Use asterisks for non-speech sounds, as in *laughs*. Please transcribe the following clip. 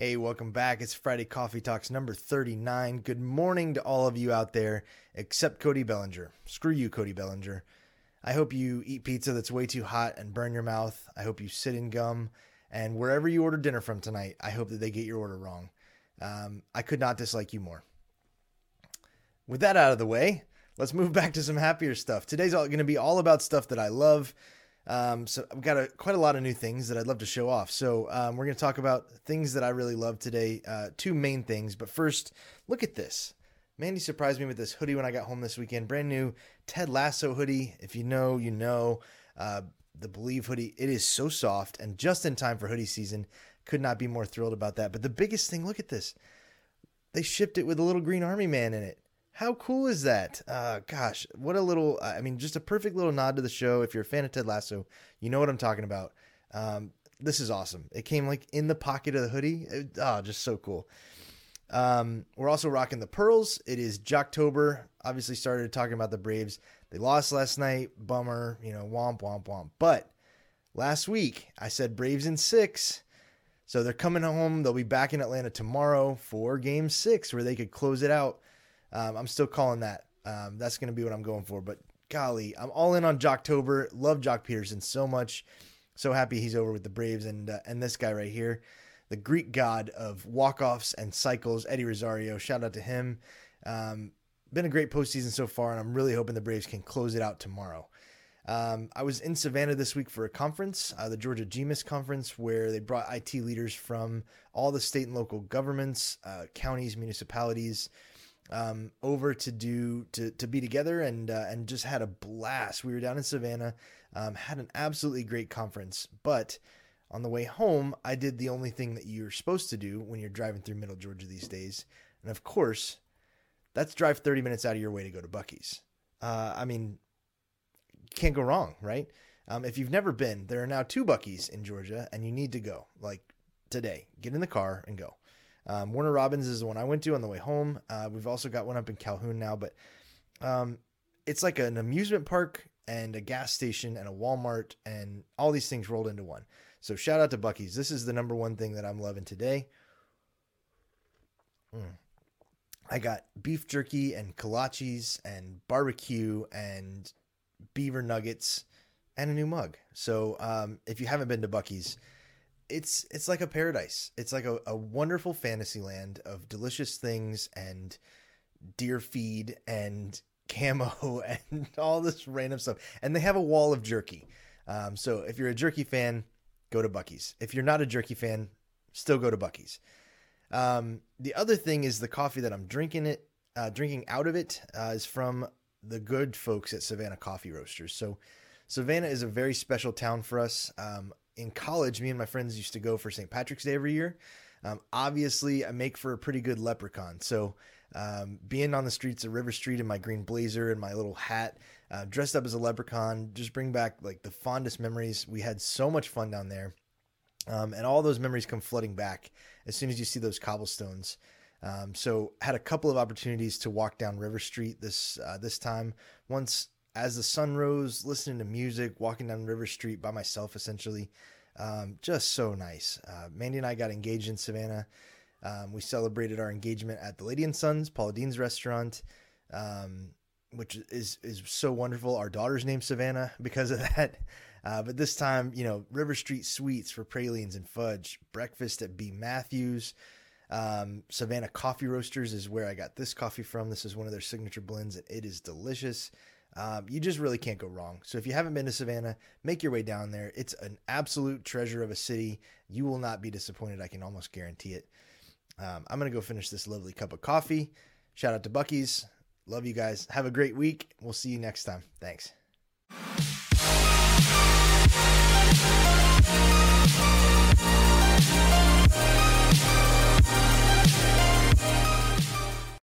Hey, welcome back. It's Friday Coffee Talks number 39. Good morning to all of you out there, except Cody Bellinger. Screw you, Cody Bellinger. I hope you eat pizza that's way too hot and burn your mouth. I hope you sit in gum. And wherever you order dinner from tonight, I hope that they get your order wrong. Um, I could not dislike you more. With that out of the way, let's move *laughs* back to some happier stuff. Today's going to be all about stuff that I love um, so I've got a, quite a lot of new things that I'd love to show off. So um, we're going to talk about things that I really love today. Uh, two main things, but first, look at this. Mandy surprised me with this hoodie when I got home this weekend. Brand new Ted Lasso hoodie. If you know, you know. Uh, the Believe hoodie. It is so soft and just in time for hoodie season. Could not be more thrilled about that. But the biggest thing, look at this. They shipped it with a little green army man in it. How cool is that? Uh, gosh, what a little, I mean, just a perfect little nod to the show. If you're a fan of Ted Lasso, you know what I'm talking about. Um, this is awesome. It came like in the pocket of the hoodie. It, oh, just so cool. Um, we're also rocking the pearls. It is Joctober. Obviously, started talking about the Braves. They lost last night. Bummer. You know, womp womp womp. But last week I said Braves in six. So they're coming home. They'll be back in Atlanta tomorrow for Game Six, where they could close it out. Um, I'm still calling that. Um, that's going to be what I'm going for. But golly, I'm all in on Joctober. Love Joc Pederson so much. So happy he's over with the Braves and uh, and this guy right here, the Greek god of walk-offs and cycles, Eddie Rosario. Shout out to him. Um, been a great postseason so far, and I'm really hoping the Braves can close it out tomorrow. Um, I was in Savannah this week for a conference, uh, the Georgia GMIS conference, where they brought IT leaders from all the state and local governments, uh, counties, municipalities, um, over to do to to be together and uh, and just had a blast. We were down in Savannah, um, had an absolutely great conference. But on the way home, I did the only thing that you're supposed to do when you're driving through Middle Georgia these days, and of course, that's drive 30 minutes out of your way to go to Buc-ee's. Uh, I mean, can't go wrong, right? Um, if you've never been, there are now two Buc-ee's in Georgia, and you need to go like today. Get in the car and go. Um, Warner Robins is the one I went to on the way home. Uh, we've also got one up in Calhoun now, but um, it's like an amusement park and a gas station and a Walmart and all these things rolled into one. So shout out to Buc-ee's. This is the number one thing that I'm loving today. Mm. I got beef jerky and kolaches and barbecue and beaver nuggets and a new mug. So um, if you haven't been to Buc-ee's, it's it's like a paradise. It's like a, a wonderful fantasy land of delicious things and deer feed and *laughs* camo and all this random stuff. And they have a wall of jerky. Um, so if you're a jerky fan, go to Buc-ee's. If you're not a jerky fan, still go to Buc-ee's. Um, the other thing is the coffee that I'm drinking it, uh, drinking out of it, uh, is from the good folks at Savannah Coffee Roasters. So Savannah is a very special town for us. Um, in college, me and my friends used to go for St. Patrick's Day every year. Um, obviously, I make for a pretty good leprechaun. So, um, being on the streets of River Street in my green blazer and my little hat, uh, dressed up as a leprechaun, just bring back like the fondest memories. We had so much fun down there. Um, and all those memories come flooding back as soon as you see those cobblestones. Um, so had a couple of opportunities to walk down River Street this uh, this time. Once as the sun rose, listening to music, walking down River Street by myself, essentially. Um, just so nice. Uh, Mandy and I got engaged in Savannah. Um, we celebrated our engagement at the Lady and Sons, Paula Deen's restaurant, um, which is is so wonderful. Our daughter's named Savannah because of *laughs* that. Uh, but this time, you know, River Street Sweets for pralines and fudge, breakfast at B. Matthews. Um, Savannah Coffee Roasters is where I got this coffee from. This is one of their signature blends, and it is delicious. Um, you just really can't go wrong. So if you haven't been to Savannah, make your way down there. It's an absolute treasure of a city. You will not be disappointed. I can almost guarantee it. Um, I'm going to go finish this lovely cup of coffee. Shout out to Buc-ee's. Love you guys. Have a great week. We'll see you next time. Thanks.